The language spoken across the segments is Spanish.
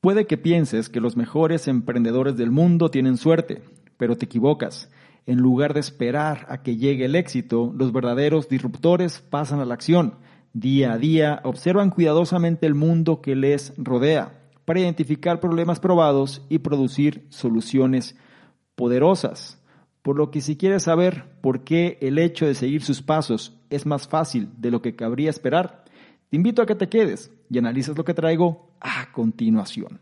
Puede que pienses que los mejores emprendedores del mundo tienen suerte, pero te equivocas. En lugar de esperar a que llegue el éxito, los verdaderos disruptores pasan a la acción. Día a día observan cuidadosamente el mundo que les rodea para identificar problemas probados y producir soluciones poderosas. Por lo que si quieres saber por qué el hecho de seguir sus pasos es más fácil de lo que cabría esperar, te invito a que te quedes y analices lo que traigo a continuación.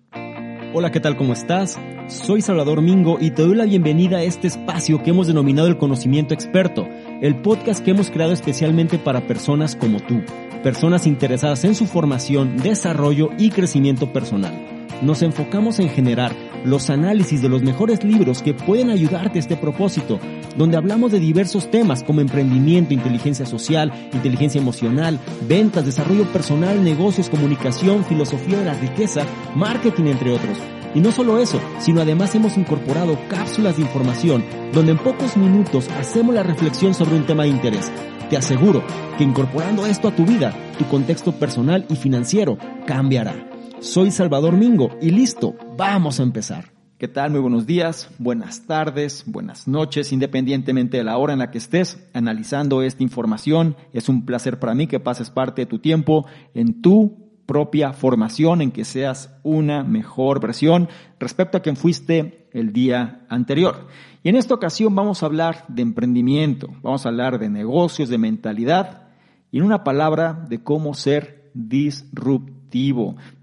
Hola, ¿qué tal? ¿Cómo estás? Soy Salvador Mingo y te doy la bienvenida a este espacio que hemos denominado el conocimiento experto, el podcast que hemos creado especialmente para personas como tú, personas interesadas en su formación, desarrollo y crecimiento personal. Nos enfocamos en generar los análisis de los mejores libros que pueden ayudarte a este propósito, donde hablamos de diversos temas como emprendimiento, inteligencia social, inteligencia emocional, ventas, desarrollo personal, negocios, comunicación, filosofía de la riqueza, marketing, entre otros. Y no solo eso, sino además hemos incorporado cápsulas de información donde en pocos minutos hacemos la reflexión sobre un tema de interés. Te aseguro que incorporando esto a tu vida, tu contexto personal y financiero cambiará. Soy Salvador Mingo y listo, vamos a empezar. ¿Qué tal? Muy buenos días, buenas tardes, buenas noches, independientemente de la hora en la que estés analizando esta información. Es un placer para mí que pases parte de tu tiempo en tu propia formación, en que seas una mejor versión respecto a quien fuiste el día anterior. Y en esta ocasión vamos a hablar de emprendimiento, vamos a hablar de negocios, de mentalidad y en una palabra de cómo ser disruptivo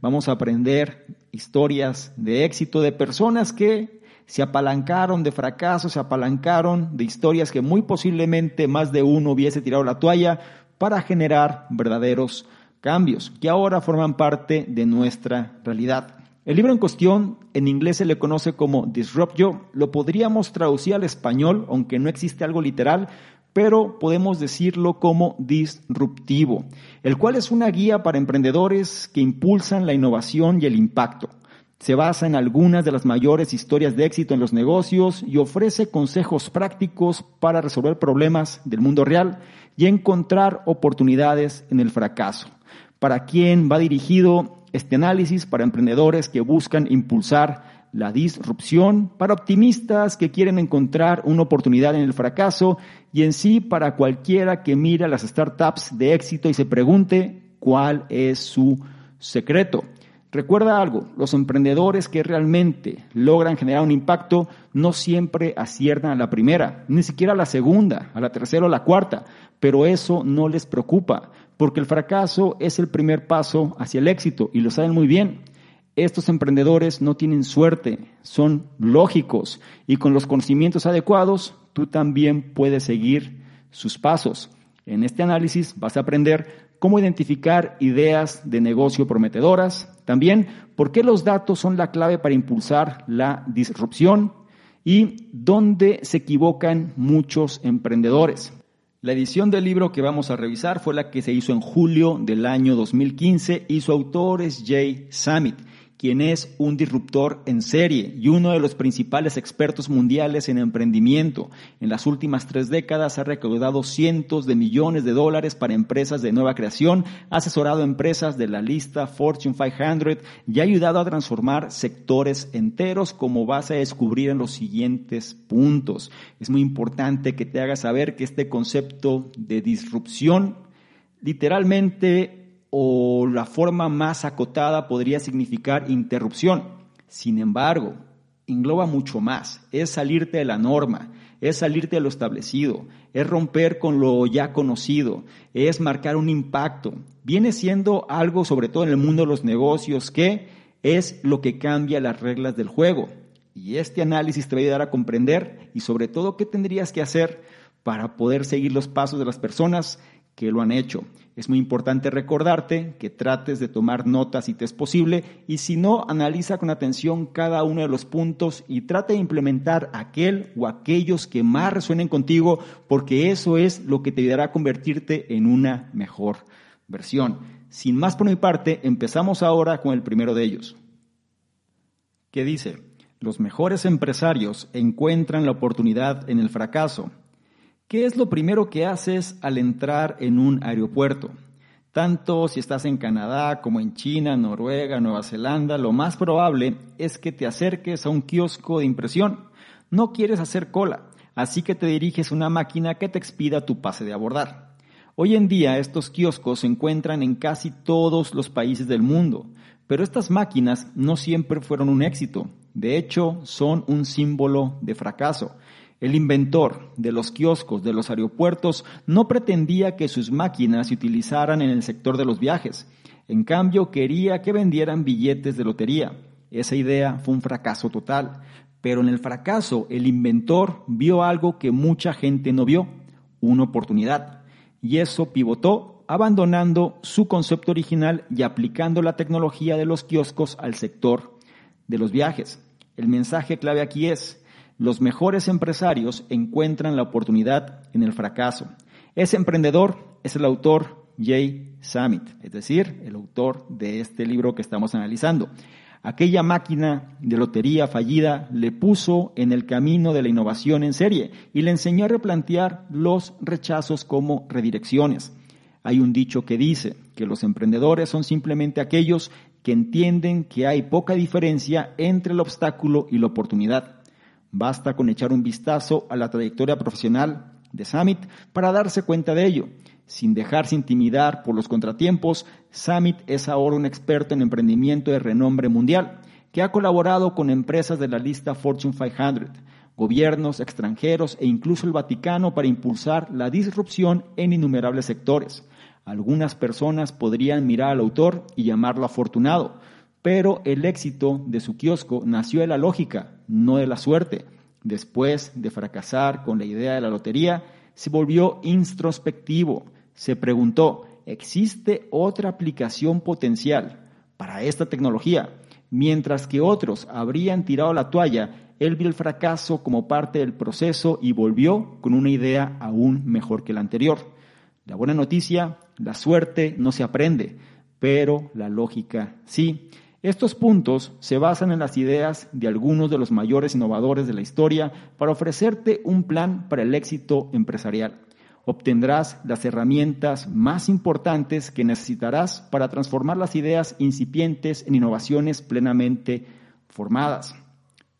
Vamos a aprender historias de éxito de personas que se apalancaron de fracasos, se apalancaron de historias que muy posiblemente más de uno hubiese tirado la toalla para generar verdaderos cambios, que ahora forman parte de nuestra realidad. El libro en cuestión en inglés se le conoce como Disrupt You, lo podríamos traducir al español, aunque no existe algo literal, pero podemos decirlo como disruptivo, el cual es una guía para emprendedores que impulsan la innovación y el impacto. Se basa en algunas de las mayores historias de éxito en los negocios y ofrece consejos prácticos para resolver problemas del mundo real y encontrar oportunidades en el fracaso. ¿Para quién va dirigido este análisis? Para emprendedores que buscan impulsar la disrupción, para optimistas que quieren encontrar una oportunidad en el fracaso y en sí para cualquiera que mira las startups de éxito y se pregunte cuál es su secreto. Recuerda algo, los emprendedores que realmente logran generar un impacto no siempre aciertan a la primera, ni siquiera a la segunda, a la tercera o la cuarta, pero eso no les preocupa, porque el fracaso es el primer paso hacia el éxito y lo saben muy bien. Estos emprendedores no tienen suerte, son lógicos y con los conocimientos adecuados tú también puedes seguir sus pasos. En este análisis vas a aprender cómo identificar ideas de negocio prometedoras, también por qué los datos son la clave para impulsar la disrupción y dónde se equivocan muchos emprendedores. La edición del libro que vamos a revisar fue la que se hizo en julio del año 2015 y su autor es Jay Summit quien es un disruptor en serie y uno de los principales expertos mundiales en emprendimiento. En las últimas tres décadas ha recaudado cientos de millones de dólares para empresas de nueva creación, ha asesorado empresas de la lista Fortune 500 y ha ayudado a transformar sectores enteros como vas a descubrir en los siguientes puntos. Es muy importante que te hagas saber que este concepto de disrupción literalmente o la forma más acotada podría significar interrupción. Sin embargo, engloba mucho más. Es salirte de la norma, es salirte de lo establecido, es romper con lo ya conocido, es marcar un impacto. Viene siendo algo, sobre todo en el mundo de los negocios, que es lo que cambia las reglas del juego. Y este análisis te va a ayudar a comprender y sobre todo qué tendrías que hacer para poder seguir los pasos de las personas que lo han hecho. Es muy importante recordarte que trates de tomar notas si te es posible y si no, analiza con atención cada uno de los puntos y trate de implementar aquel o aquellos que más resuenen contigo porque eso es lo que te ayudará a convertirte en una mejor versión. Sin más por mi parte, empezamos ahora con el primero de ellos. ¿Qué dice? Los mejores empresarios encuentran la oportunidad en el fracaso ¿Qué es lo primero que haces al entrar en un aeropuerto? Tanto si estás en Canadá como en China, Noruega, Nueva Zelanda, lo más probable es que te acerques a un kiosco de impresión. No quieres hacer cola, así que te diriges a una máquina que te expida tu pase de abordar. Hoy en día estos kioscos se encuentran en casi todos los países del mundo, pero estas máquinas no siempre fueron un éxito. De hecho, son un símbolo de fracaso. El inventor de los kioscos de los aeropuertos no pretendía que sus máquinas se utilizaran en el sector de los viajes. En cambio, quería que vendieran billetes de lotería. Esa idea fue un fracaso total. Pero en el fracaso, el inventor vio algo que mucha gente no vio, una oportunidad. Y eso pivotó, abandonando su concepto original y aplicando la tecnología de los kioscos al sector de los viajes. El mensaje clave aquí es, los mejores empresarios encuentran la oportunidad en el fracaso. Ese emprendedor es el autor Jay Summit, es decir, el autor de este libro que estamos analizando. Aquella máquina de lotería fallida le puso en el camino de la innovación en serie y le enseñó a replantear los rechazos como redirecciones. Hay un dicho que dice que los emprendedores son simplemente aquellos que entienden que hay poca diferencia entre el obstáculo y la oportunidad. Basta con echar un vistazo a la trayectoria profesional de Summit para darse cuenta de ello. Sin dejarse intimidar por los contratiempos, Summit es ahora un experto en emprendimiento de renombre mundial, que ha colaborado con empresas de la lista Fortune 500, gobiernos extranjeros e incluso el Vaticano para impulsar la disrupción en innumerables sectores. Algunas personas podrían mirar al autor y llamarlo afortunado, pero el éxito de su kiosco nació de la lógica, no de la suerte. Después de fracasar con la idea de la lotería, se volvió introspectivo. Se preguntó, ¿existe otra aplicación potencial para esta tecnología? Mientras que otros habrían tirado la toalla, él vio el fracaso como parte del proceso y volvió con una idea aún mejor que la anterior. La buena noticia, la suerte no se aprende, pero la lógica sí. Estos puntos se basan en las ideas de algunos de los mayores innovadores de la historia para ofrecerte un plan para el éxito empresarial. Obtendrás las herramientas más importantes que necesitarás para transformar las ideas incipientes en innovaciones plenamente formadas.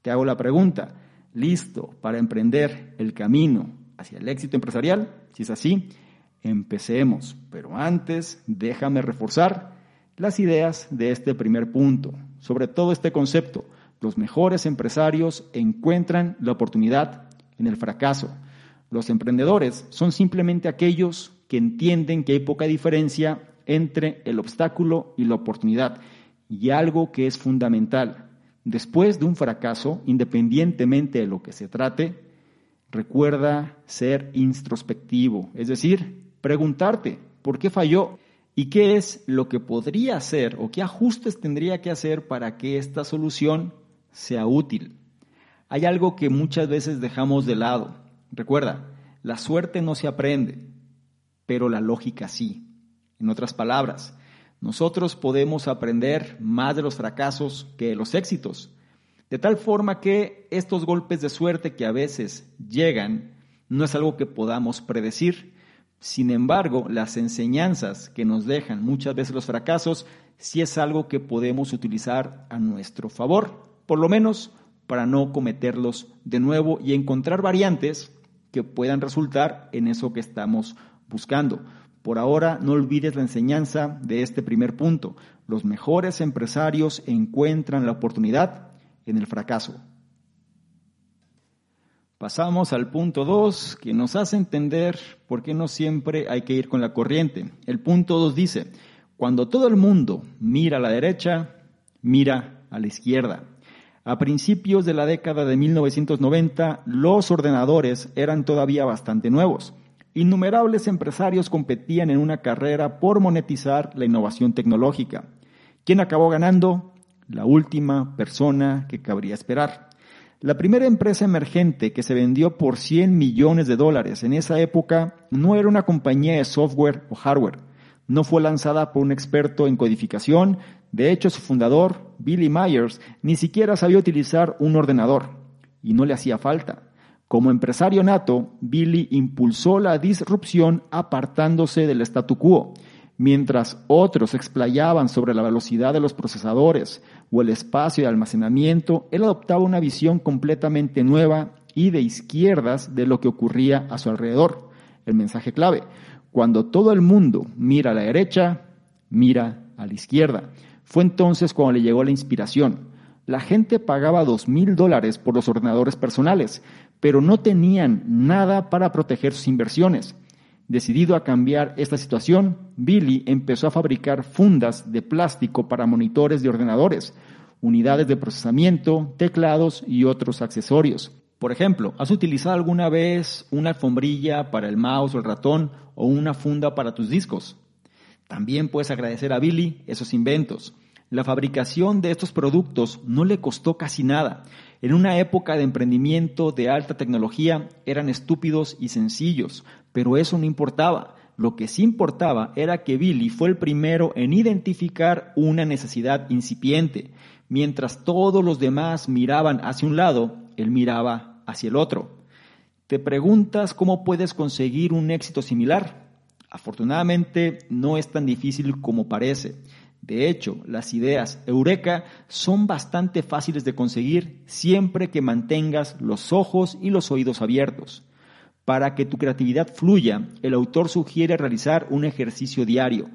Te hago la pregunta, ¿listo para emprender el camino hacia el éxito empresarial? Si es así, empecemos. Pero antes, déjame reforzar las ideas de este primer punto. Sobre todo este concepto, los mejores empresarios encuentran la oportunidad en el fracaso. Los emprendedores son simplemente aquellos que entienden que hay poca diferencia entre el obstáculo y la oportunidad. Y algo que es fundamental, después de un fracaso, independientemente de lo que se trate, recuerda ser introspectivo, es decir, preguntarte, ¿por qué falló? ¿Y qué es lo que podría hacer o qué ajustes tendría que hacer para que esta solución sea útil? Hay algo que muchas veces dejamos de lado. Recuerda, la suerte no se aprende, pero la lógica sí. En otras palabras, nosotros podemos aprender más de los fracasos que de los éxitos. De tal forma que estos golpes de suerte que a veces llegan no es algo que podamos predecir, sin embargo, las enseñanzas que nos dejan muchas veces los fracasos sí es algo que podemos utilizar a nuestro favor, por lo menos para no cometerlos de nuevo y encontrar variantes que puedan resultar en eso que estamos buscando. Por ahora, no olvides la enseñanza de este primer punto. Los mejores empresarios encuentran la oportunidad en el fracaso. Pasamos al punto 2, que nos hace entender por qué no siempre hay que ir con la corriente. El punto 2 dice, cuando todo el mundo mira a la derecha, mira a la izquierda. A principios de la década de 1990, los ordenadores eran todavía bastante nuevos. innumerables empresarios competían en una carrera por monetizar la innovación tecnológica. ¿Quién acabó ganando? La última persona que cabría esperar. La primera empresa emergente que se vendió por 100 millones de dólares en esa época no era una compañía de software o hardware. No fue lanzada por un experto en codificación. De hecho, su fundador, Billy Myers, ni siquiera sabía utilizar un ordenador. Y no le hacía falta. Como empresario nato, Billy impulsó la disrupción apartándose del statu quo Mientras otros explayaban sobre la velocidad de los procesadores o el espacio de almacenamiento, él adoptaba una visión completamente nueva y de izquierdas de lo que ocurría a su alrededor. El mensaje clave, cuando todo el mundo mira a la derecha, mira a la izquierda. Fue entonces cuando le llegó la inspiración. La gente pagaba dos mil dólares por los ordenadores personales, pero no tenían nada para proteger sus inversiones. Decidido a cambiar esta situación, Billy empezó a fabricar fundas de plástico para monitores de ordenadores, unidades de procesamiento, teclados y otros accesorios. Por ejemplo, ¿has utilizado alguna vez una alfombrilla para el mouse o el ratón o una funda para tus discos? También puedes agradecer a Billy esos inventos. La fabricación de estos productos no le costó casi nada. En una época de emprendimiento de alta tecnología eran estúpidos y sencillos, pero eso no importaba. Lo que sí importaba era que Billy fue el primero en identificar una necesidad incipiente. Mientras todos los demás miraban hacia un lado, él miraba hacia el otro. ¿Te preguntas cómo puedes conseguir un éxito similar? Afortunadamente no es tan difícil como parece. De hecho, las ideas eureka son bastante fáciles de conseguir siempre que mantengas los ojos y los oídos abiertos. Para que tu creatividad fluya, el autor sugiere realizar un ejercicio diario.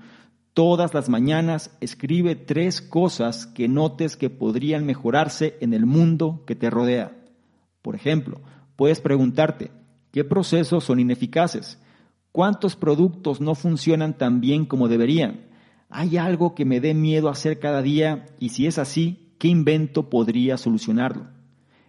Todas las mañanas escribe tres cosas que notes que podrían mejorarse en el mundo que te rodea. Por ejemplo, puedes preguntarte, ¿qué procesos son ineficaces? ¿Cuántos productos no funcionan tan bien como deberían? ¿Hay algo que me dé miedo hacer cada día? Y si es así, ¿qué invento podría solucionarlo?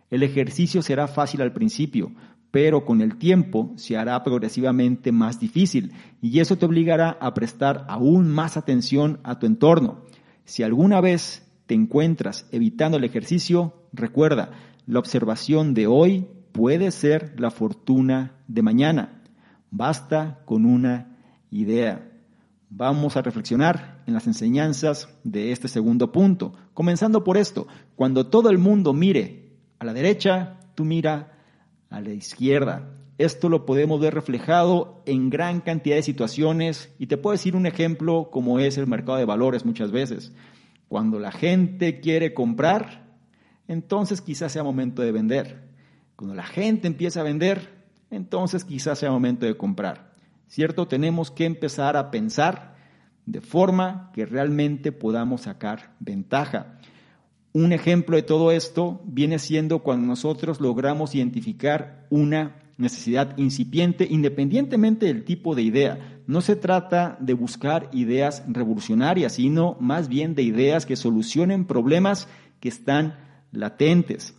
El ejercicio será fácil al principio, pero con el tiempo se hará progresivamente más difícil y eso te obligará a prestar aún más atención a tu entorno. Si alguna vez te encuentras evitando el ejercicio, recuerda, la observación de hoy puede ser la fortuna de mañana. Basta con una idea. Vamos a reflexionar en las enseñanzas de este segundo punto. Comenzando por esto, cuando todo el mundo mire a la derecha, tú mira a la izquierda. Esto lo podemos ver reflejado en gran cantidad de situaciones y te puedo decir un ejemplo como es el mercado de valores muchas veces. Cuando la gente quiere comprar, entonces quizás sea momento de vender. Cuando la gente empieza a vender, entonces quizás sea momento de comprar. ¿Cierto? Tenemos que empezar a pensar de forma que realmente podamos sacar ventaja. Un ejemplo de todo esto viene siendo cuando nosotros logramos identificar una necesidad incipiente independientemente del tipo de idea. No se trata de buscar ideas revolucionarias, sino más bien de ideas que solucionen problemas que están latentes.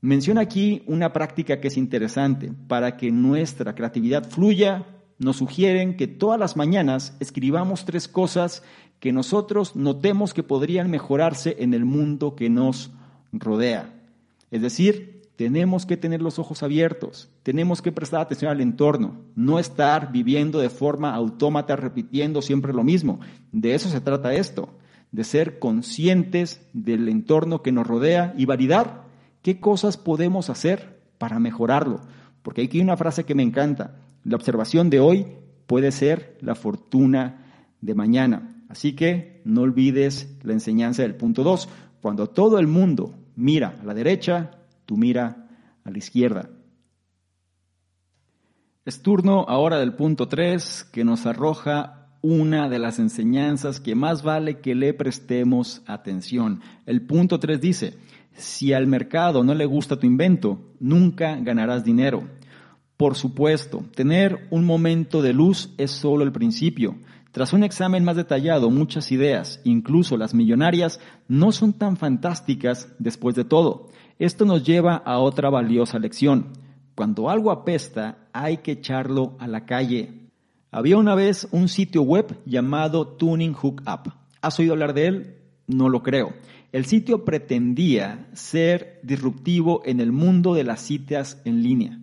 Menciona aquí una práctica que es interesante para que nuestra creatividad fluya, nos sugieren que todas las mañanas escribamos tres cosas que nosotros notemos que podrían mejorarse en el mundo que nos rodea. Es decir, tenemos que tener los ojos abiertos, tenemos que prestar atención al entorno, no estar viviendo de forma autómata repitiendo siempre lo mismo. De eso se trata esto, de ser conscientes del entorno que nos rodea y validar qué cosas podemos hacer para mejorarlo. Porque aquí hay una frase que me encanta, la observación de hoy puede ser la fortuna de mañana. Así que no olvides la enseñanza del punto 2. Cuando todo el mundo mira a la derecha, tú mira a la izquierda. Es turno ahora del punto 3 que nos arroja una de las enseñanzas que más vale que le prestemos atención. El punto 3 dice, si al mercado no le gusta tu invento, nunca ganarás dinero. Por supuesto, tener un momento de luz es solo el principio. Tras un examen más detallado, muchas ideas, incluso las millonarias, no son tan fantásticas después de todo. Esto nos lleva a otra valiosa lección. cuando algo apesta hay que echarlo a la calle. Había una vez un sitio web llamado Tuning Hookup. ¿Has oído hablar de él? No lo creo. El sitio pretendía ser disruptivo en el mundo de las citas en línea,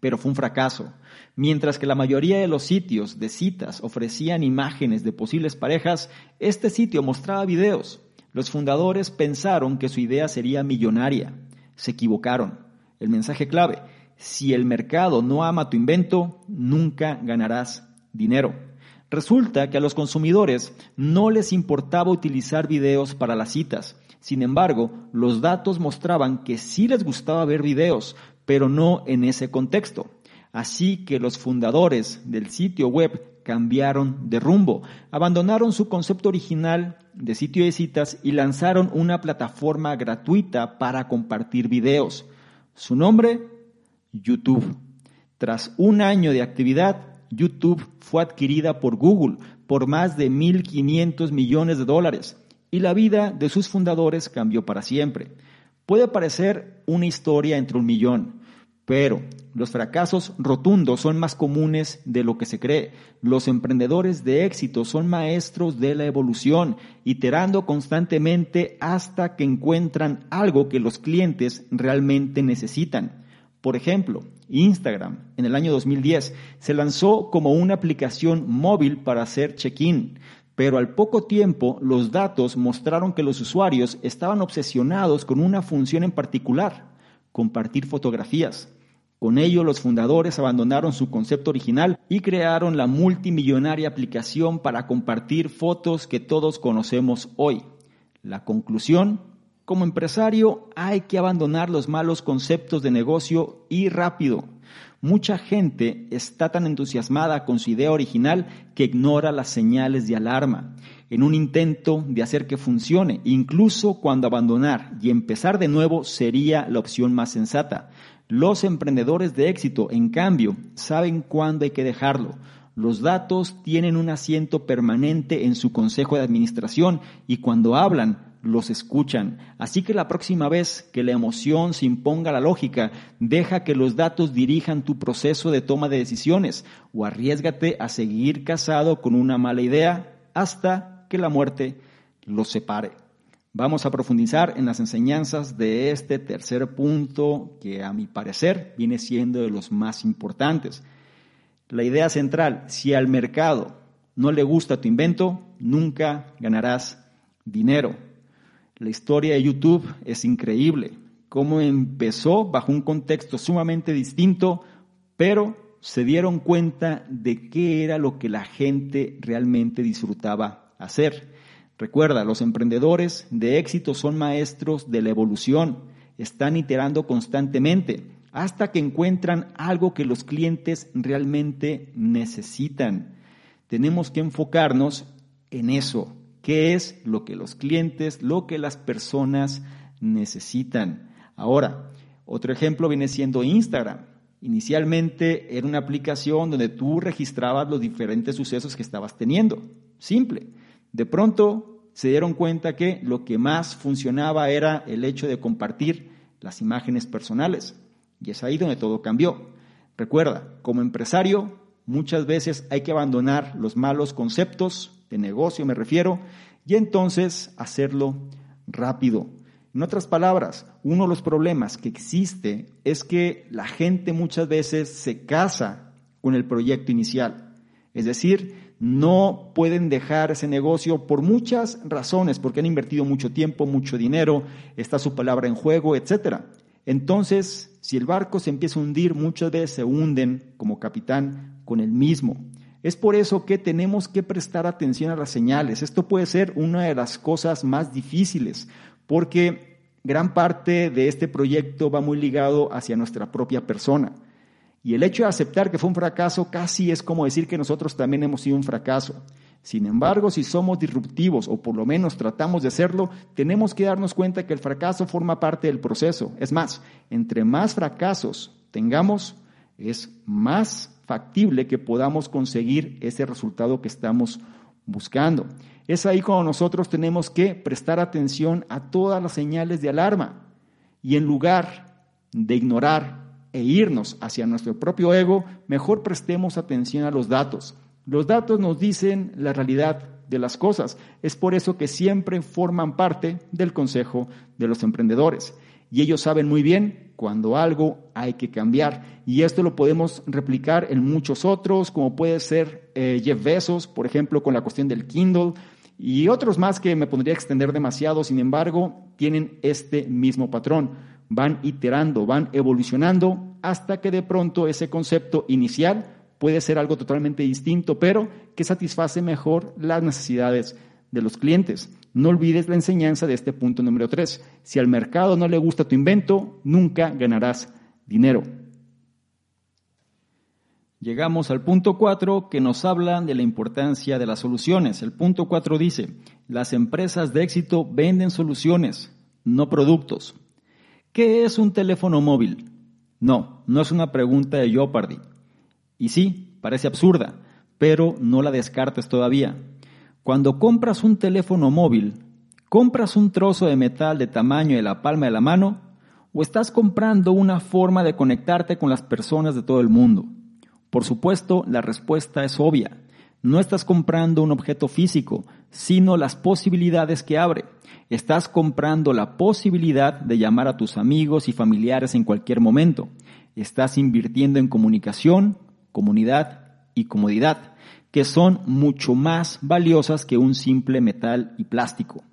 pero fue un fracaso. Mientras que la mayoría de los sitios de citas ofrecían imágenes de posibles parejas, este sitio mostraba videos. Los fundadores pensaron que su idea sería millonaria. Se equivocaron. El mensaje clave, si el mercado no ama tu invento, nunca ganarás dinero. Resulta que a los consumidores no les importaba utilizar videos para las citas. Sin embargo, los datos mostraban que sí les gustaba ver videos, pero no en ese contexto. Así que los fundadores del sitio web cambiaron de rumbo, abandonaron su concepto original de sitio de citas y lanzaron una plataforma gratuita para compartir videos. Su nombre, YouTube. Tras un año de actividad, YouTube fue adquirida por Google por más de 1.500 millones de dólares y la vida de sus fundadores cambió para siempre. Puede parecer una historia entre un millón, pero los fracasos rotundos son más comunes de lo que se cree. Los emprendedores de éxito son maestros de la evolución, iterando constantemente hasta que encuentran algo que los clientes realmente necesitan. Por ejemplo, Instagram en el año 2010 se lanzó como una aplicación móvil para hacer check-in, pero al poco tiempo los datos mostraron que los usuarios estaban obsesionados con una función en particular, compartir fotografías. Con ello, los fundadores abandonaron su concepto original y crearon la multimillonaria aplicación para compartir fotos que todos conocemos hoy. La conclusión, como empresario hay que abandonar los malos conceptos de negocio y rápido. Mucha gente está tan entusiasmada con su idea original que ignora las señales de alarma. En un intento de hacer que funcione, incluso cuando abandonar y empezar de nuevo sería la opción más sensata. Los emprendedores de éxito, en cambio, saben cuándo hay que dejarlo. Los datos tienen un asiento permanente en su consejo de administración y cuando hablan, los escuchan. Así que la próxima vez que la emoción se imponga a la lógica, deja que los datos dirijan tu proceso de toma de decisiones o arriesgate a seguir casado con una mala idea hasta que la muerte los separe. Vamos a profundizar en las enseñanzas de este tercer punto que a mi parecer viene siendo de los más importantes. La idea central, si al mercado no le gusta tu invento, nunca ganarás dinero. La historia de YouTube es increíble, cómo empezó bajo un contexto sumamente distinto, pero se dieron cuenta de qué era lo que la gente realmente disfrutaba hacer. Recuerda, los emprendedores de éxito son maestros de la evolución, están iterando constantemente hasta que encuentran algo que los clientes realmente necesitan. Tenemos que enfocarnos en eso, qué es lo que los clientes, lo que las personas necesitan. Ahora, otro ejemplo viene siendo Instagram. Inicialmente era una aplicación donde tú registrabas los diferentes sucesos que estabas teniendo. Simple. De pronto se dieron cuenta que lo que más funcionaba era el hecho de compartir las imágenes personales. Y es ahí donde todo cambió. Recuerda, como empresario, muchas veces hay que abandonar los malos conceptos de negocio, me refiero, y entonces hacerlo rápido. En otras palabras, uno de los problemas que existe es que la gente muchas veces se casa con el proyecto inicial. Es decir, no pueden dejar ese negocio por muchas razones, porque han invertido mucho tiempo, mucho dinero, está su palabra en juego, etc. Entonces, si el barco se empieza a hundir, muchas veces se hunden como capitán con el mismo. Es por eso que tenemos que prestar atención a las señales. Esto puede ser una de las cosas más difíciles, porque gran parte de este proyecto va muy ligado hacia nuestra propia persona. Y el hecho de aceptar que fue un fracaso casi es como decir que nosotros también hemos sido un fracaso. Sin embargo, si somos disruptivos o por lo menos tratamos de hacerlo, tenemos que darnos cuenta que el fracaso forma parte del proceso. Es más, entre más fracasos tengamos, es más factible que podamos conseguir ese resultado que estamos buscando. Es ahí cuando nosotros tenemos que prestar atención a todas las señales de alarma y en lugar de ignorar e irnos hacia nuestro propio ego, mejor prestemos atención a los datos. Los datos nos dicen la realidad de las cosas. Es por eso que siempre forman parte del consejo de los emprendedores. Y ellos saben muy bien cuando algo hay que cambiar. Y esto lo podemos replicar en muchos otros, como puede ser eh, Jeff Bezos, por ejemplo, con la cuestión del Kindle, y otros más que me pondría a extender demasiado, sin embargo, tienen este mismo patrón. Van iterando, van evolucionando hasta que de pronto ese concepto inicial puede ser algo totalmente distinto, pero que satisface mejor las necesidades de los clientes. No olvides la enseñanza de este punto número 3. Si al mercado no le gusta tu invento, nunca ganarás dinero. Llegamos al punto 4 que nos habla de la importancia de las soluciones. El punto 4 dice, las empresas de éxito venden soluciones, no productos. ¿Qué es un teléfono móvil? No, no es una pregunta de Jeopardy. Y sí, parece absurda, pero no la descartes todavía. Cuando compras un teléfono móvil, ¿compras un trozo de metal de tamaño de la palma de la mano o estás comprando una forma de conectarte con las personas de todo el mundo? Por supuesto, la respuesta es obvia. No estás comprando un objeto físico, sino las posibilidades que abre. Estás comprando la posibilidad de llamar a tus amigos y familiares en cualquier momento. Estás invirtiendo en comunicación, comunidad y comodidad, que son mucho más valiosas que un simple metal y plástico.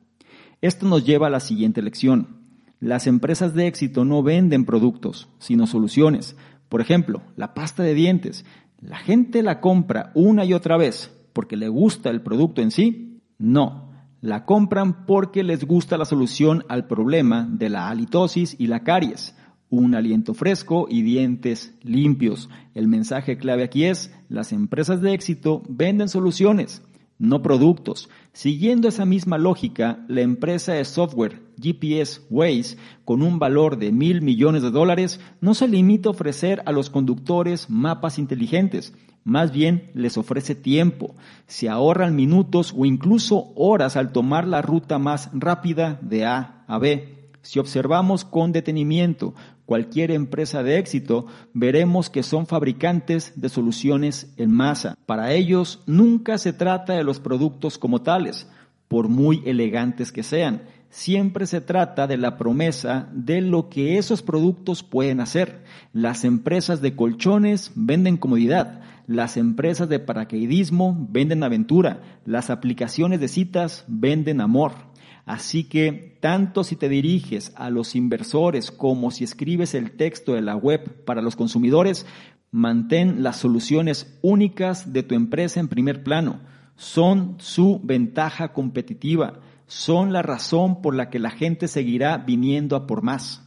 Esto nos lleva a la siguiente lección. Las empresas de éxito no venden productos, sino soluciones. Por ejemplo, la pasta de dientes. ¿La gente la compra una y otra vez porque le gusta el producto en sí? No. La compran porque les gusta la solución al problema de la halitosis y la caries un aliento fresco y dientes limpios. El mensaje clave aquí es, las empresas de éxito venden soluciones, no productos. Siguiendo esa misma lógica, la empresa de software GPS Waze, con un valor de mil millones de dólares, no se limita a ofrecer a los conductores mapas inteligentes, más bien les ofrece tiempo. Se ahorran minutos o incluso horas al tomar la ruta más rápida de A a B. Si observamos con detenimiento cualquier empresa de éxito, veremos que son fabricantes de soluciones en masa. Para ellos nunca se trata de los productos como tales, por muy elegantes que sean. Siempre se trata de la promesa de lo que esos productos pueden hacer. Las empresas de colchones venden comodidad, las empresas de paracaidismo venden aventura, las aplicaciones de citas venden amor. Así que tanto si te diriges a los inversores como si escribes el texto de la web para los consumidores, mantén las soluciones únicas de tu empresa en primer plano. Son su ventaja competitiva, son la razón por la que la gente seguirá viniendo a por más.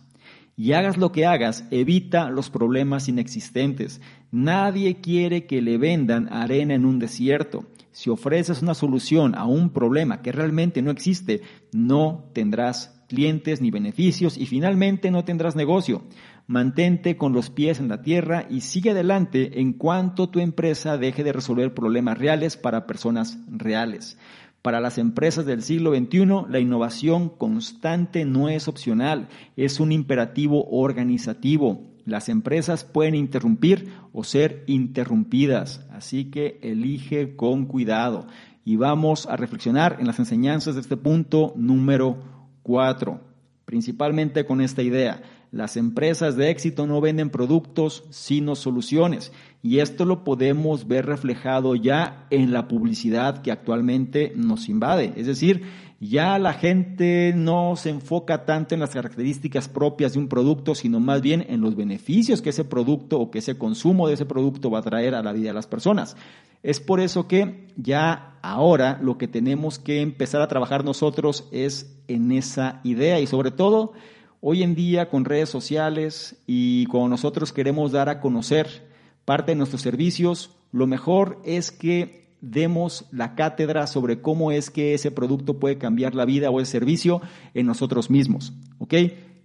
Y hagas lo que hagas, evita los problemas inexistentes. Nadie quiere que le vendan arena en un desierto. Si ofreces una solución a un problema que realmente no existe, no tendrás clientes ni beneficios y finalmente no tendrás negocio. Mantente con los pies en la tierra y sigue adelante en cuanto tu empresa deje de resolver problemas reales para personas reales. Para las empresas del siglo XXI, la innovación constante no es opcional, es un imperativo organizativo. Las empresas pueden interrumpir o ser interrumpidas, así que elige con cuidado. Y vamos a reflexionar en las enseñanzas de este punto número cuatro, principalmente con esta idea. Las empresas de éxito no venden productos, sino soluciones. Y esto lo podemos ver reflejado ya en la publicidad que actualmente nos invade. Es decir, ya la gente no se enfoca tanto en las características propias de un producto, sino más bien en los beneficios que ese producto o que ese consumo de ese producto va a traer a la vida de las personas. Es por eso que ya ahora lo que tenemos que empezar a trabajar nosotros es en esa idea y sobre todo hoy en día con redes sociales y cuando nosotros queremos dar a conocer parte de nuestros servicios, lo mejor es que demos la cátedra sobre cómo es que ese producto puede cambiar la vida o el servicio en nosotros mismos. ¿Ok?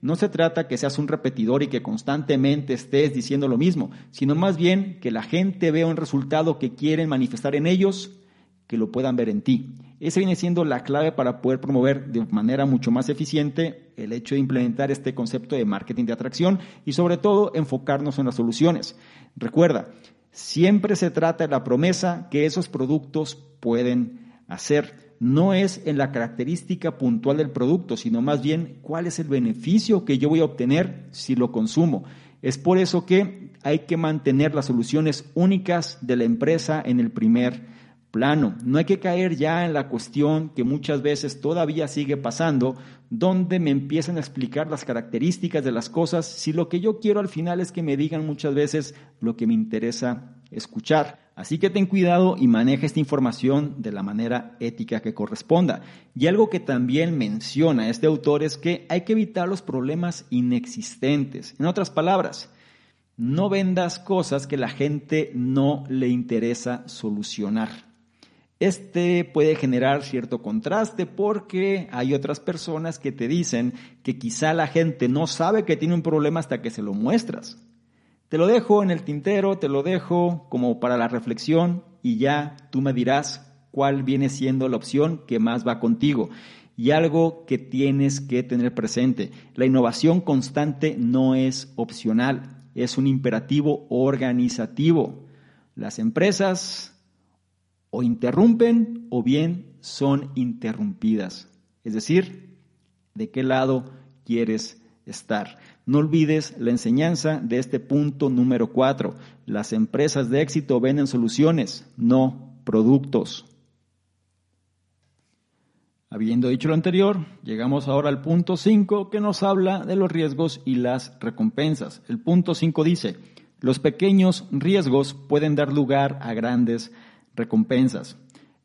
No se trata que seas un repetidor y que constantemente estés diciendo lo mismo, sino más bien que la gente vea un resultado que quieren manifestar en ellos, que lo puedan ver en ti. Esa viene siendo la clave para poder promover de manera mucho más eficiente el hecho de implementar este concepto de marketing de atracción y sobre todo enfocarnos en las soluciones. Recuerda, siempre se trata de la promesa que esos productos pueden hacer. No es en la característica puntual del producto, sino más bien cuál es el beneficio que yo voy a obtener si lo consumo. Es por eso que hay que mantener las soluciones únicas de la empresa en el primer plano. No hay que caer ya en la cuestión que muchas veces todavía sigue pasando, donde me empiezan a explicar las características de las cosas, si lo que yo quiero al final es que me digan muchas veces lo que me interesa escuchar. Así que ten cuidado y maneja esta información de la manera ética que corresponda. Y algo que también menciona este autor es que hay que evitar los problemas inexistentes. En otras palabras, no vendas cosas que la gente no le interesa solucionar. Este puede generar cierto contraste porque hay otras personas que te dicen que quizá la gente no sabe que tiene un problema hasta que se lo muestras. Te lo dejo en el tintero, te lo dejo como para la reflexión y ya tú me dirás cuál viene siendo la opción que más va contigo. Y algo que tienes que tener presente, la innovación constante no es opcional, es un imperativo organizativo. Las empresas o interrumpen o bien son interrumpidas. Es decir, de qué lado quieres estar. No olvides la enseñanza de este punto número cuatro. Las empresas de éxito venden soluciones, no productos. Habiendo dicho lo anterior, llegamos ahora al punto 5 que nos habla de los riesgos y las recompensas. El punto 5 dice, los pequeños riesgos pueden dar lugar a grandes.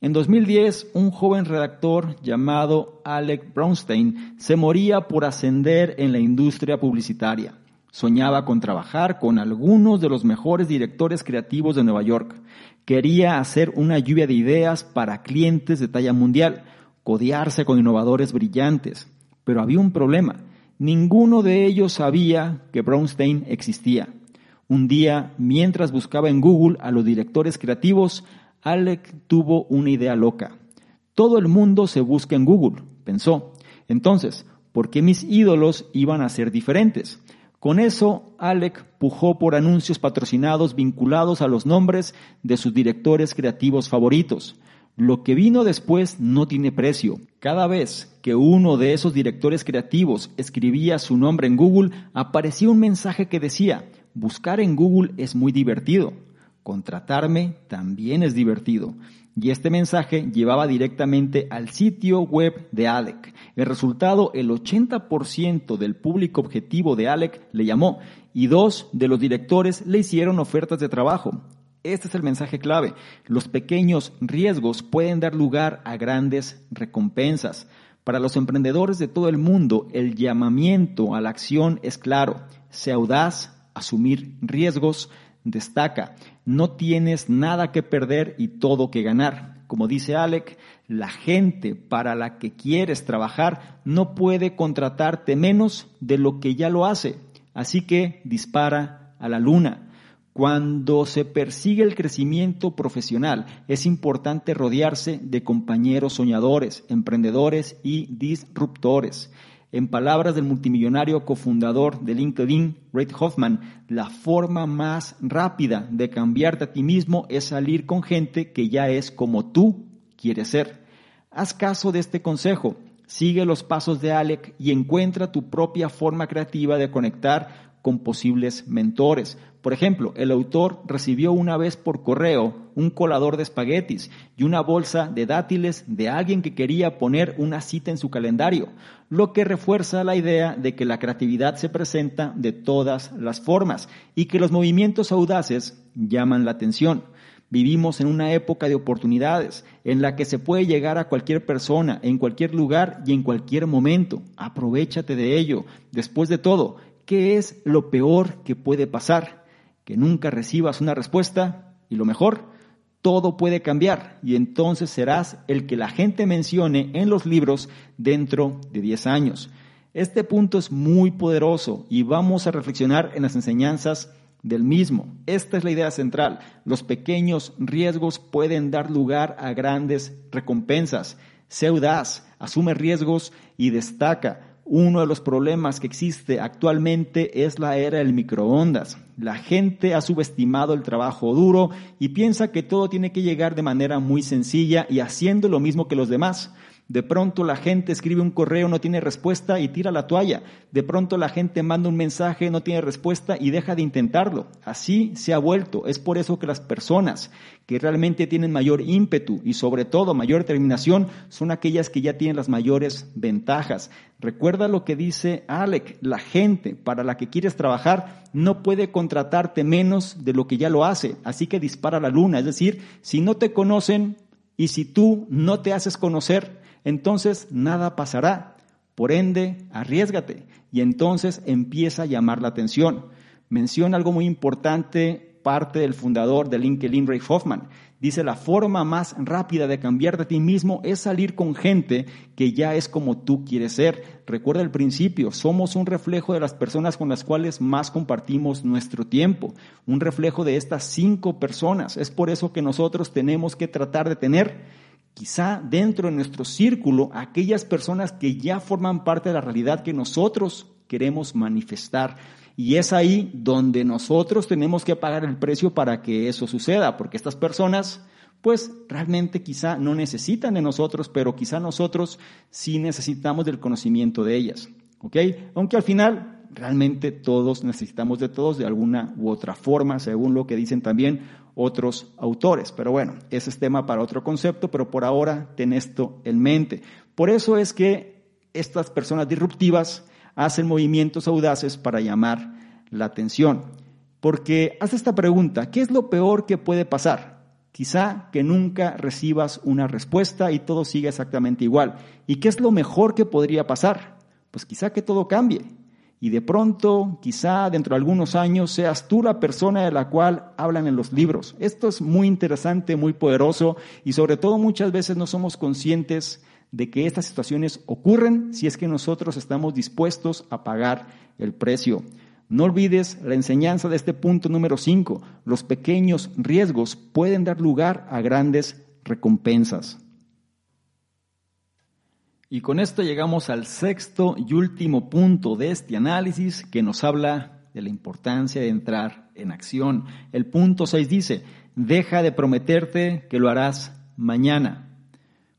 En 2010, un joven redactor llamado Alec Brownstein se moría por ascender en la industria publicitaria. Soñaba con trabajar con algunos de los mejores directores creativos de Nueva York. Quería hacer una lluvia de ideas para clientes de talla mundial, codearse con innovadores brillantes. Pero había un problema. Ninguno de ellos sabía que Brownstein existía. Un día, mientras buscaba en Google a los directores creativos, Alec tuvo una idea loca. Todo el mundo se busca en Google, pensó. Entonces, ¿por qué mis ídolos iban a ser diferentes? Con eso, Alec pujó por anuncios patrocinados vinculados a los nombres de sus directores creativos favoritos. Lo que vino después no tiene precio. Cada vez que uno de esos directores creativos escribía su nombre en Google, aparecía un mensaje que decía, buscar en Google es muy divertido. Contratarme también es divertido. Y este mensaje llevaba directamente al sitio web de Alec. El resultado, el 80% del público objetivo de Alec le llamó y dos de los directores le hicieron ofertas de trabajo. Este es el mensaje clave. Los pequeños riesgos pueden dar lugar a grandes recompensas. Para los emprendedores de todo el mundo, el llamamiento a la acción es claro. Sea audaz, asumir riesgos, destaca, no tienes nada que perder y todo que ganar. Como dice Alec, la gente para la que quieres trabajar no puede contratarte menos de lo que ya lo hace. Así que dispara a la luna. Cuando se persigue el crecimiento profesional, es importante rodearse de compañeros soñadores, emprendedores y disruptores. En palabras del multimillonario cofundador de LinkedIn, Reid Hoffman, la forma más rápida de cambiarte a ti mismo es salir con gente que ya es como tú quieres ser. Haz caso de este consejo, sigue los pasos de Alec y encuentra tu propia forma creativa de conectar con posibles mentores. Por ejemplo, el autor recibió una vez por correo un colador de espaguetis y una bolsa de dátiles de alguien que quería poner una cita en su calendario, lo que refuerza la idea de que la creatividad se presenta de todas las formas y que los movimientos audaces llaman la atención. Vivimos en una época de oportunidades en la que se puede llegar a cualquier persona, en cualquier lugar y en cualquier momento. Aprovechate de ello. Después de todo, ¿Qué es lo peor que puede pasar? Que nunca recibas una respuesta y lo mejor, todo puede cambiar y entonces serás el que la gente mencione en los libros dentro de 10 años. Este punto es muy poderoso y vamos a reflexionar en las enseñanzas del mismo. Esta es la idea central. Los pequeños riesgos pueden dar lugar a grandes recompensas. Sé asume riesgos y destaca. Uno de los problemas que existe actualmente es la era del microondas. La gente ha subestimado el trabajo duro y piensa que todo tiene que llegar de manera muy sencilla y haciendo lo mismo que los demás. De pronto la gente escribe un correo, no tiene respuesta y tira la toalla. De pronto la gente manda un mensaje, no tiene respuesta y deja de intentarlo. Así se ha vuelto. Es por eso que las personas que realmente tienen mayor ímpetu y sobre todo mayor determinación son aquellas que ya tienen las mayores ventajas. Recuerda lo que dice Alec, la gente para la que quieres trabajar no puede contratarte menos de lo que ya lo hace. Así que dispara la luna. Es decir, si no te conocen y si tú no te haces conocer, entonces nada pasará. Por ende, arriesgate y entonces empieza a llamar la atención. Menciona algo muy importante, parte del fundador de LinkedIn, Ray Hoffman. Dice, la forma más rápida de cambiar de ti mismo es salir con gente que ya es como tú quieres ser. Recuerda el principio, somos un reflejo de las personas con las cuales más compartimos nuestro tiempo, un reflejo de estas cinco personas. Es por eso que nosotros tenemos que tratar de tener quizá dentro de nuestro círculo aquellas personas que ya forman parte de la realidad que nosotros queremos manifestar. Y es ahí donde nosotros tenemos que pagar el precio para que eso suceda, porque estas personas, pues realmente quizá no necesitan de nosotros, pero quizá nosotros sí necesitamos del conocimiento de ellas. ¿Ok? Aunque al final realmente todos necesitamos de todos de alguna u otra forma, según lo que dicen también otros autores. Pero bueno, ese es tema para otro concepto, pero por ahora ten esto en mente. Por eso es que estas personas disruptivas hacen movimientos audaces para llamar la atención. Porque haz esta pregunta, ¿qué es lo peor que puede pasar? Quizá que nunca recibas una respuesta y todo siga exactamente igual. ¿Y qué es lo mejor que podría pasar? Pues quizá que todo cambie y de pronto, quizá dentro de algunos años, seas tú la persona de la cual hablan en los libros. Esto es muy interesante, muy poderoso y sobre todo muchas veces no somos conscientes de que estas situaciones ocurren si es que nosotros estamos dispuestos a pagar el precio. No olvides la enseñanza de este punto número 5. Los pequeños riesgos pueden dar lugar a grandes recompensas. Y con esto llegamos al sexto y último punto de este análisis que nos habla de la importancia de entrar en acción. El punto 6 dice, deja de prometerte que lo harás mañana.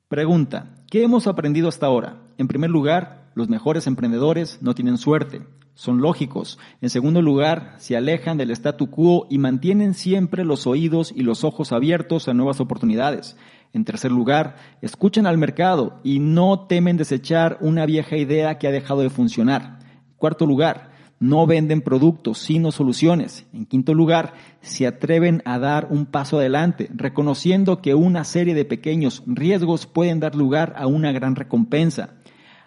Pregunta, ¿qué hemos aprendido hasta ahora? En primer lugar, los mejores emprendedores no tienen suerte, son lógicos. En segundo lugar, se alejan del statu quo y mantienen siempre los oídos y los ojos abiertos a nuevas oportunidades. En tercer lugar, escuchan al mercado y no temen desechar una vieja idea que ha dejado de funcionar. En cuarto lugar, no venden productos, sino soluciones. En quinto lugar, se atreven a dar un paso adelante, reconociendo que una serie de pequeños riesgos pueden dar lugar a una gran recompensa.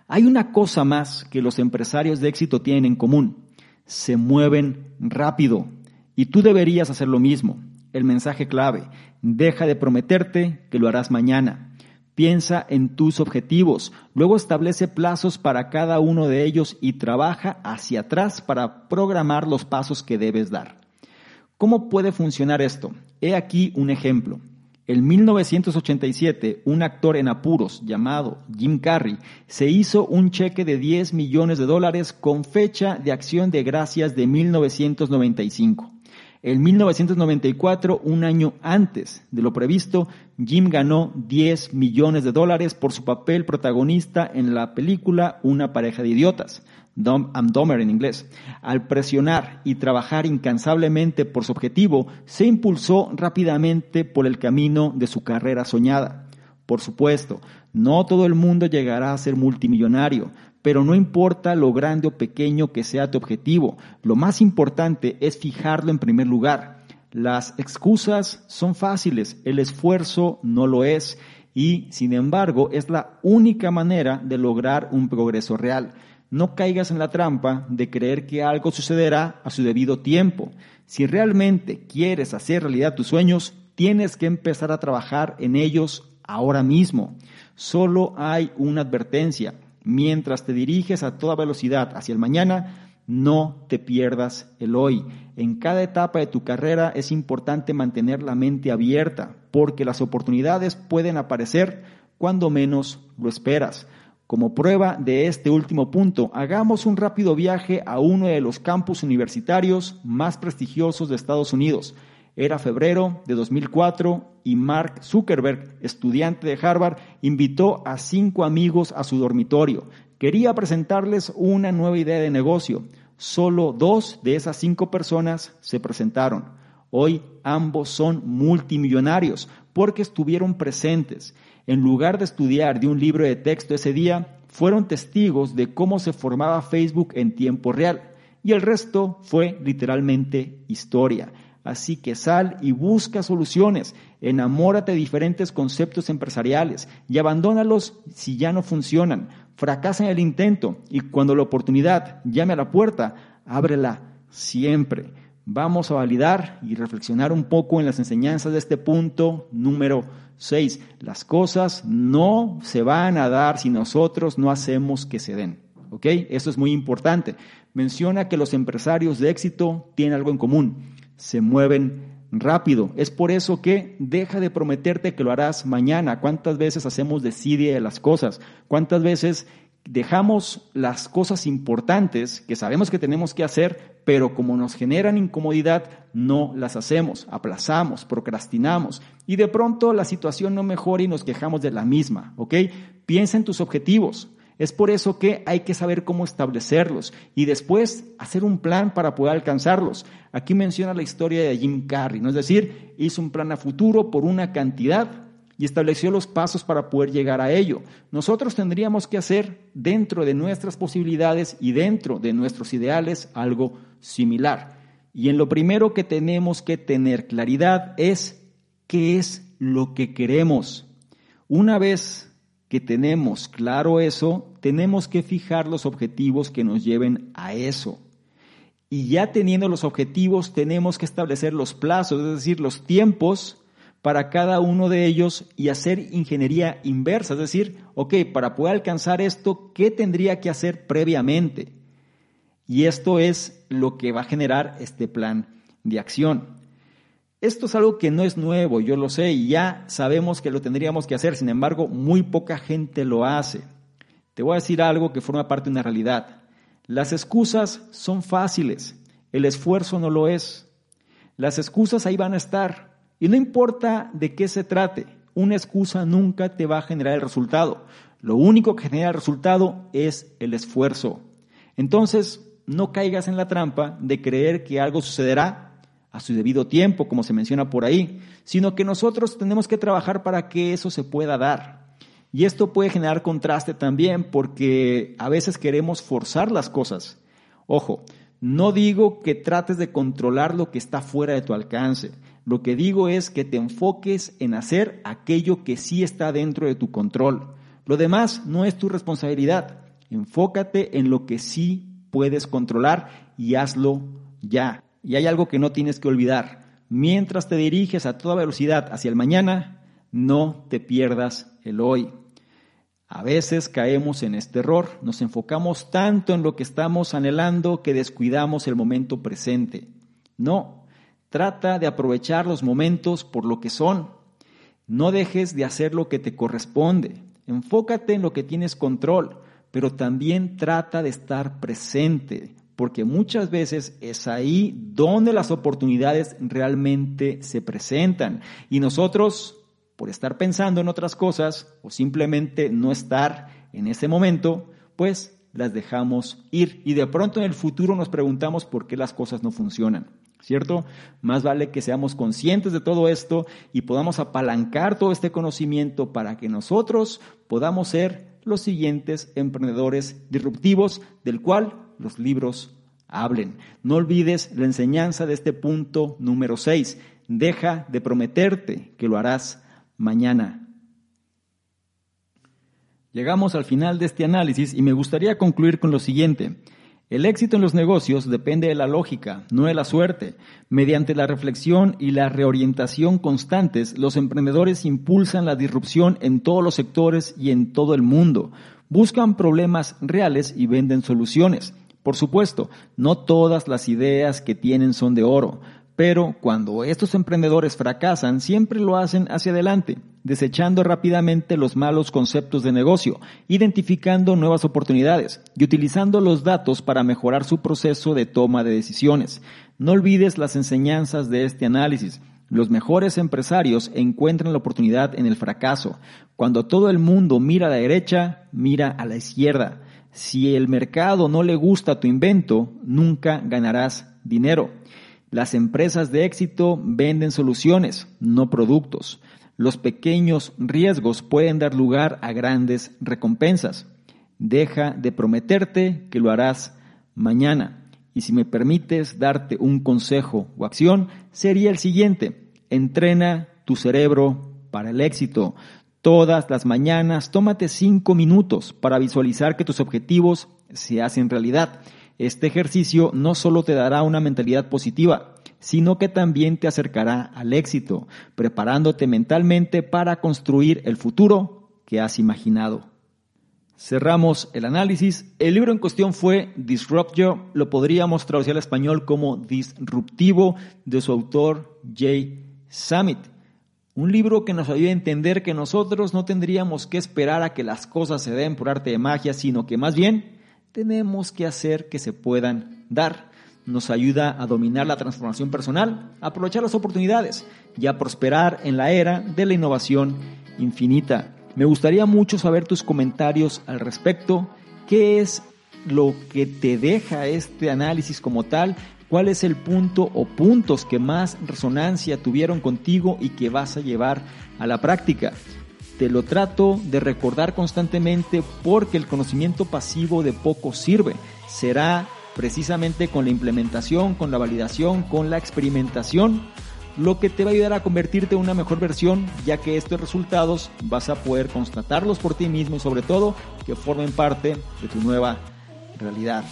Hay una cosa más que los empresarios de éxito tienen en común. Se mueven rápido. Y tú deberías hacer lo mismo el mensaje clave. Deja de prometerte que lo harás mañana. Piensa en tus objetivos, luego establece plazos para cada uno de ellos y trabaja hacia atrás para programar los pasos que debes dar. ¿Cómo puede funcionar esto? He aquí un ejemplo. En 1987, un actor en apuros llamado Jim Carrey se hizo un cheque de 10 millones de dólares con fecha de acción de gracias de 1995. En 1994, un año antes de lo previsto, Jim ganó 10 millones de dólares por su papel protagonista en la película Una pareja de idiotas, Dumb and Dumber en inglés. Al presionar y trabajar incansablemente por su objetivo, se impulsó rápidamente por el camino de su carrera soñada. Por supuesto, no todo el mundo llegará a ser multimillonario, pero no importa lo grande o pequeño que sea tu objetivo, lo más importante es fijarlo en primer lugar. Las excusas son fáciles, el esfuerzo no lo es y, sin embargo, es la única manera de lograr un progreso real. No caigas en la trampa de creer que algo sucederá a su debido tiempo. Si realmente quieres hacer realidad tus sueños, tienes que empezar a trabajar en ellos ahora mismo. Solo hay una advertencia mientras te diriges a toda velocidad hacia el mañana, no te pierdas el hoy. En cada etapa de tu carrera es importante mantener la mente abierta, porque las oportunidades pueden aparecer cuando menos lo esperas. Como prueba de este último punto, hagamos un rápido viaje a uno de los campus universitarios más prestigiosos de Estados Unidos. Era febrero de 2004 y Mark Zuckerberg, estudiante de Harvard, invitó a cinco amigos a su dormitorio. Quería presentarles una nueva idea de negocio. Solo dos de esas cinco personas se presentaron. Hoy ambos son multimillonarios porque estuvieron presentes en lugar de estudiar de un libro de texto ese día, fueron testigos de cómo se formaba Facebook en tiempo real. Y el resto fue literalmente historia. Así que sal y busca soluciones, enamórate de diferentes conceptos empresariales y abandónalos si ya no funcionan. Fracasa en el intento y cuando la oportunidad llame a la puerta, ábrela siempre. Vamos a validar y reflexionar un poco en las enseñanzas de este punto número Seis, las cosas no se van a dar si nosotros no hacemos que se den. Eso es muy importante. Menciona que los empresarios de éxito tienen algo en común. Se mueven rápido. Es por eso que deja de prometerte que lo harás mañana. ¿Cuántas veces hacemos desidia de las cosas? ¿Cuántas veces dejamos las cosas importantes que sabemos que tenemos que hacer, pero como nos generan incomodidad, no las hacemos, aplazamos, procrastinamos y de pronto la situación no mejora y nos quejamos de la misma, ¿ok? Piensa en tus objetivos. Es por eso que hay que saber cómo establecerlos y después hacer un plan para poder alcanzarlos. Aquí menciona la historia de Jim Carrey, ¿no? Es decir, hizo un plan a futuro por una cantidad y estableció los pasos para poder llegar a ello. Nosotros tendríamos que hacer dentro de nuestras posibilidades y dentro de nuestros ideales algo similar. Y en lo primero que tenemos que tener claridad es qué es lo que queremos. Una vez que tenemos claro eso, tenemos que fijar los objetivos que nos lleven a eso. Y ya teniendo los objetivos, tenemos que establecer los plazos, es decir, los tiempos para cada uno de ellos y hacer ingeniería inversa, es decir, ok, para poder alcanzar esto, ¿qué tendría que hacer previamente? Y esto es lo que va a generar este plan de acción. Esto es algo que no es nuevo, yo lo sé, y ya sabemos que lo tendríamos que hacer, sin embargo, muy poca gente lo hace. Te voy a decir algo que forma parte de una realidad. Las excusas son fáciles, el esfuerzo no lo es. Las excusas ahí van a estar, y no importa de qué se trate, una excusa nunca te va a generar el resultado. Lo único que genera el resultado es el esfuerzo. Entonces, no caigas en la trampa de creer que algo sucederá a su debido tiempo, como se menciona por ahí, sino que nosotros tenemos que trabajar para que eso se pueda dar. Y esto puede generar contraste también porque a veces queremos forzar las cosas. Ojo, no digo que trates de controlar lo que está fuera de tu alcance. Lo que digo es que te enfoques en hacer aquello que sí está dentro de tu control. Lo demás no es tu responsabilidad. Enfócate en lo que sí puedes controlar y hazlo ya. Y hay algo que no tienes que olvidar. Mientras te diriges a toda velocidad hacia el mañana, no te pierdas el hoy. A veces caemos en este error, nos enfocamos tanto en lo que estamos anhelando que descuidamos el momento presente. No, Trata de aprovechar los momentos por lo que son. No dejes de hacer lo que te corresponde. Enfócate en lo que tienes control, pero también trata de estar presente, porque muchas veces es ahí donde las oportunidades realmente se presentan. Y nosotros, por estar pensando en otras cosas o simplemente no estar en ese momento, pues las dejamos ir. Y de pronto en el futuro nos preguntamos por qué las cosas no funcionan. ¿cierto? Más vale que seamos conscientes de todo esto y podamos apalancar todo este conocimiento para que nosotros podamos ser los siguientes emprendedores disruptivos del cual los libros hablen. No olvides la enseñanza de este punto número 6. Deja de prometerte que lo harás mañana. Llegamos al final de este análisis y me gustaría concluir con lo siguiente. El éxito en los negocios depende de la lógica, no de la suerte. Mediante la reflexión y la reorientación constantes, los emprendedores impulsan la disrupción en todos los sectores y en todo el mundo. Buscan problemas reales y venden soluciones. Por supuesto, no todas las ideas que tienen son de oro, pero cuando estos emprendedores fracasan, siempre lo hacen hacia adelante, desechando rápidamente los malos conceptos de negocio, identificando nuevas oportunidades y utilizando los datos para mejorar su proceso de toma de decisiones. No olvides las enseñanzas de este análisis. Los mejores empresarios encuentran la oportunidad en el fracaso. Cuando todo el mundo mira a la derecha, mira a la izquierda. Si el mercado no le gusta tu invento, nunca ganarás dinero. Las empresas de éxito venden soluciones, no productos. Los pequeños riesgos pueden dar lugar a grandes recompensas. Deja de prometerte que lo harás mañana. Y si me permites darte un consejo o acción, sería el siguiente. Entrena tu cerebro para el éxito. Todas las mañanas tómate cinco minutos para visualizar que tus objetivos se hacen realidad. Este ejercicio no solo te dará una mentalidad positiva, sino que también te acercará al éxito, preparándote mentalmente para construir el futuro que has imaginado. Cerramos el análisis. El libro en cuestión fue Disrupt You, lo podríamos traducir al español como Disruptivo, de su autor Jay Summit. Un libro que nos ayuda a entender que nosotros no tendríamos que esperar a que las cosas se den por arte de magia, sino que más bien tenemos que hacer que se puedan dar. Nos ayuda a dominar la transformación personal, a aprovechar las oportunidades y a prosperar en la era de la innovación infinita. Me gustaría mucho saber tus comentarios al respecto. ¿Qué es lo que te deja este análisis como tal? ¿Cuál es el punto o puntos que más resonancia tuvieron contigo y que vas a llevar a la práctica? Te lo trato de recordar constantemente porque el conocimiento pasivo de poco sirve. Será precisamente con la implementación, con la validación, con la experimentación, lo que te va a ayudar a convertirte en una mejor versión, ya que estos resultados vas a poder constatarlos por ti mismo y sobre todo que formen parte de tu nueva realidad.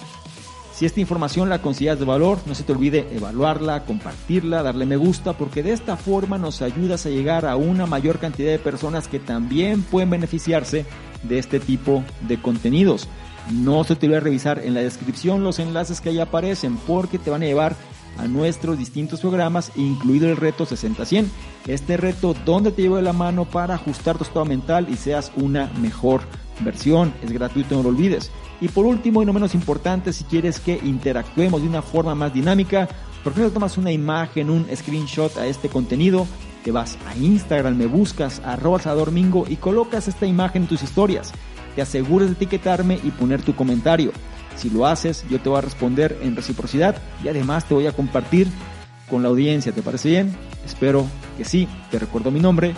Si esta información la consideras de valor, no se te olvide evaluarla, compartirla, darle me gusta, porque de esta forma nos ayudas a llegar a una mayor cantidad de personas que también pueden beneficiarse de este tipo de contenidos. No se te olvide revisar en la descripción los enlaces que ahí aparecen, porque te van a llevar a nuestros distintos programas, incluido el reto 60-100. Este reto donde te llevo de la mano para ajustar tu estado mental y seas una mejor versión. Es gratuito, no lo olvides. Y por último y no menos importante, si quieres que interactuemos de una forma más dinámica, por qué no tomas una imagen, un screenshot a este contenido, te vas a Instagram, me buscas arroba Mingo y colocas esta imagen en tus historias. Te aseguras de etiquetarme y poner tu comentario. Si lo haces, yo te voy a responder en reciprocidad y además te voy a compartir con la audiencia. ¿Te parece bien? Espero que sí. Te recuerdo mi nombre.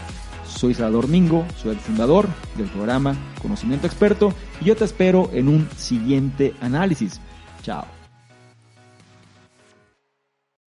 Soy Salvador Mingo, soy el fundador del programa Conocimiento Experto y yo te espero en un siguiente análisis. Chao.